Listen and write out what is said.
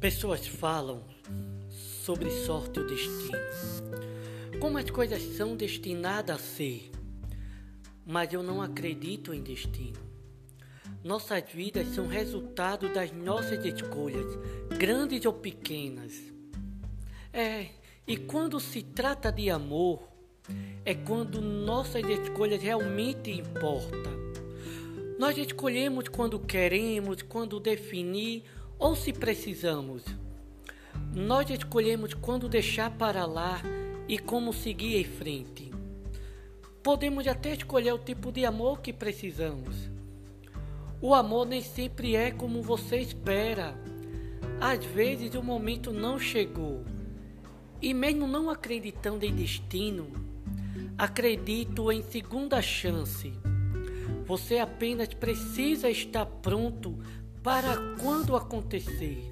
Pessoas falam sobre sorte ou destino, como as coisas são destinadas a ser, mas eu não acredito em destino. Nossas vidas são resultado das nossas escolhas, grandes ou pequenas. É, e quando se trata de amor, é quando nossas escolhas realmente importam. Nós escolhemos quando queremos, quando definir ou se precisamos. Nós escolhemos quando deixar para lá e como seguir em frente. Podemos até escolher o tipo de amor que precisamos. O amor nem sempre é como você espera. Às vezes o momento não chegou. E mesmo não acreditando em destino, acredito em segunda chance. Você apenas precisa estar pronto para quando acontecer.